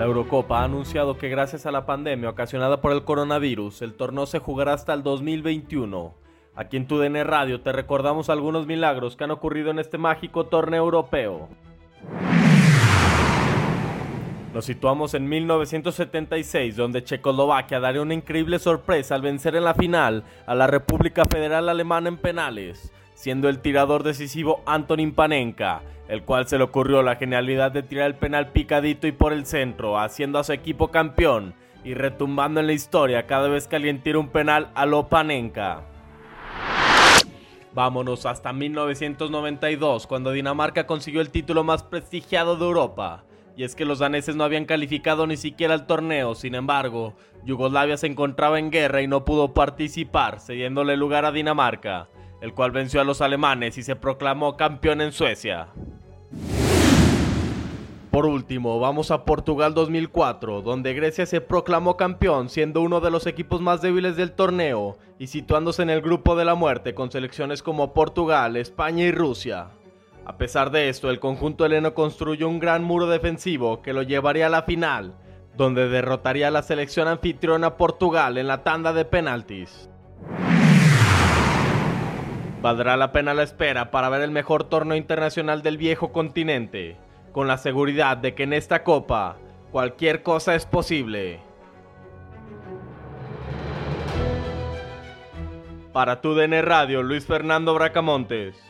La Eurocopa ha anunciado que gracias a la pandemia ocasionada por el coronavirus, el torneo se jugará hasta el 2021. Aquí en TUDN Radio te recordamos algunos milagros que han ocurrido en este mágico torneo europeo. Nos situamos en 1976, donde Checoslovaquia daría una increíble sorpresa al vencer en la final a la República Federal Alemana en penales, siendo el tirador decisivo Antonin Panenka, el cual se le ocurrió la genialidad de tirar el penal picadito y por el centro, haciendo a su equipo campeón y retumbando en la historia cada vez que alguien tira un penal a lo Panenka. Vámonos hasta 1992, cuando Dinamarca consiguió el título más prestigiado de Europa. Y es que los daneses no habían calificado ni siquiera al torneo, sin embargo, Yugoslavia se encontraba en guerra y no pudo participar, cediéndole lugar a Dinamarca, el cual venció a los alemanes y se proclamó campeón en Suecia. Por último, vamos a Portugal 2004, donde Grecia se proclamó campeón siendo uno de los equipos más débiles del torneo y situándose en el grupo de la muerte con selecciones como Portugal, España y Rusia. A pesar de esto, el conjunto heleno construyó un gran muro defensivo que lo llevaría a la final, donde derrotaría a la selección anfitriona Portugal en la tanda de penaltis. Valdrá la pena la espera para ver el mejor torneo internacional del viejo continente, con la seguridad de que en esta copa cualquier cosa es posible. Para tu DN Radio, Luis Fernando Bracamontes.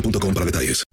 boostmobile.com para detalles.